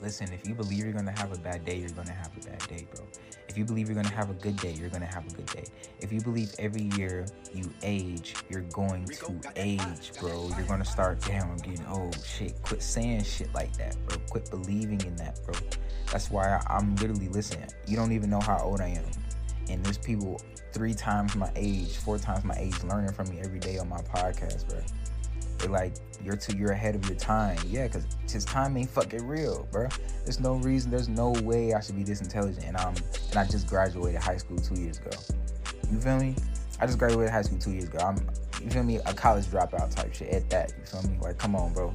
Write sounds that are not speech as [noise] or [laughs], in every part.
Listen, if you believe you're gonna have a bad day, you're gonna have a bad day, bro. If you believe you're gonna have a good day, you're gonna have a good day. If you believe every year you age, you're going to age, bro. You're gonna start, damn, I'm getting old. Shit, quit saying shit like that, bro. Quit believing in that, bro. That's why I'm literally listening. You don't even know how old I am. And there's people three times my age, four times my age, learning from me every day on my podcast, bro. They're like, you're you're ahead of your time. Yeah, because his time ain't fucking real, bro. There's no reason, there's no way I should be this intelligent. And um, and I just graduated high school two years ago. You feel me? I just graduated high school two years ago. I'm, you feel me? A college dropout type shit at that. You feel me? Like, come on, bro.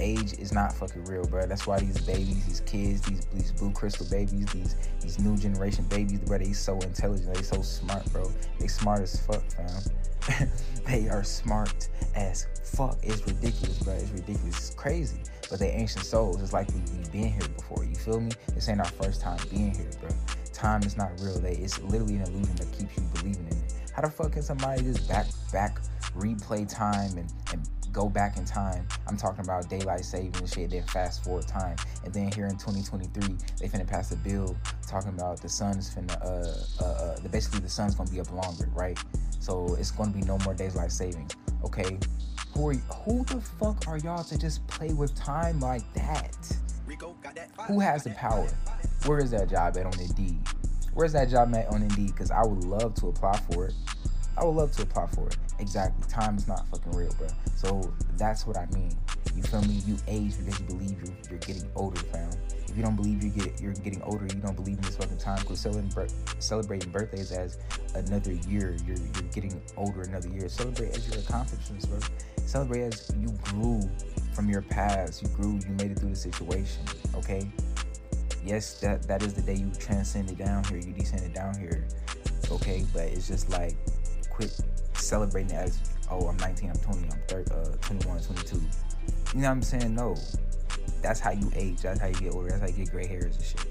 Age is not fucking real, bro. That's why these babies, these kids, these these blue crystal babies, these these new generation babies, bro, they so intelligent, they so smart, bro. They smart as fuck, fam. [laughs] they are smart as fuck. It's ridiculous, bro. It's ridiculous. It's crazy. But they ancient souls. It's like we, we been here before. You feel me? This ain't our first time being here, bro. Time is not real. They it's literally an illusion that keeps you believing in it. How the fuck can somebody just back back replay time and, and go back in time. I'm talking about daylight saving shit, then fast forward time. And then here in 2023, they finna pass a bill talking about the sun's finna, uh, uh, uh, basically the sun's gonna be up longer, right? So it's gonna be no more daylight savings. Okay, who are who the fuck are y'all to just play with time like that? Who has the power? Where is that job at on Indeed? Where's that job at on Indeed? Because I would love to apply for it. I would love to apply for it. Exactly. Time is not fucking real, bro. So that's what I mean. You feel me? You age because you believe you're, you're getting older, fam. If you don't believe you get you're getting older, you don't believe in this fucking time. Because celebrating, celebrating birthdays as another year, you're you're getting older another year. Celebrate as your accomplishments, bro. Celebrate as you grew from your past. You grew. You made it through the situation. Okay. Yes, that that is the day you transcended down here. You descended down here. Okay, but it's just like quit celebrating as oh I'm 19, I'm 20, I'm 30, uh, 21, 22. You know what I'm saying? No, that's how you age. That's how you get older. That's how you get gray hairs and shit.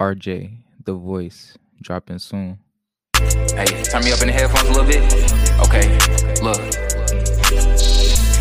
RJ, the voice, dropping soon. Hey, turn me up in the headphones a little bit. Okay, look.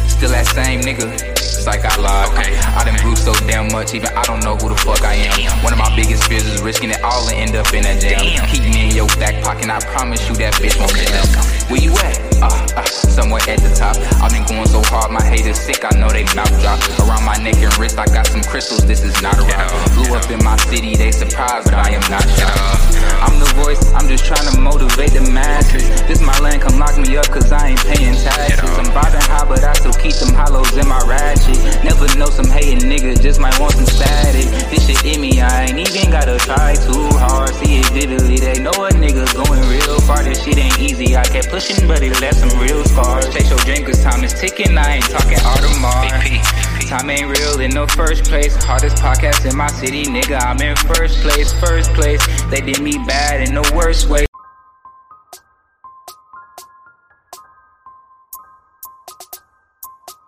Still that same nigga. It's like I lied. Okay. I done grew so damn much, even I don't know who the fuck I am. One of my biggest fears is risking it all and end up in a jam. Keep me in your back pocket, I promise you that bitch won't jam. Where you at? Uh, uh, somewhere at the top. I've been going so hard, my haters sick, I know they mouth drop. Around my neck and wrist, I got some crystals, this is not a rock. Blew up in my city, they surprised, but I am not shocked. I'm the voice, I'm just trying to motivate the masses. This my land, come lock me up, cause I ain't paying taxes. I'm vibing high, but I still keep them hollows in my ratchet. Never know some hating nigga, just might want some static. This shit in me, I ain't even gotta try too hard. See it vividly, they know a nigga going real far. This shit ain't easy, I kept pushing, but it left some real scars. Chase your dream, cause time is ticking, I ain't talking Audemars. Time ain't real in the first place. Hardest podcast in my city, nigga. I'm in first place, first place. They did me bad in the worst way.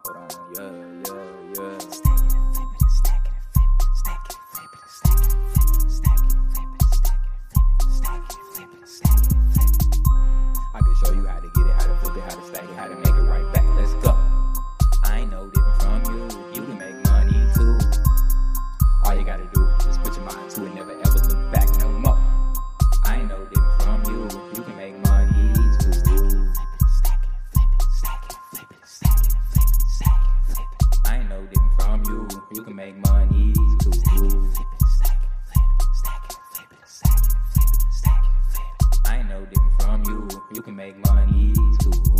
Hold on, yeah, yeah, yeah. I ain't no different from you. You can make money too.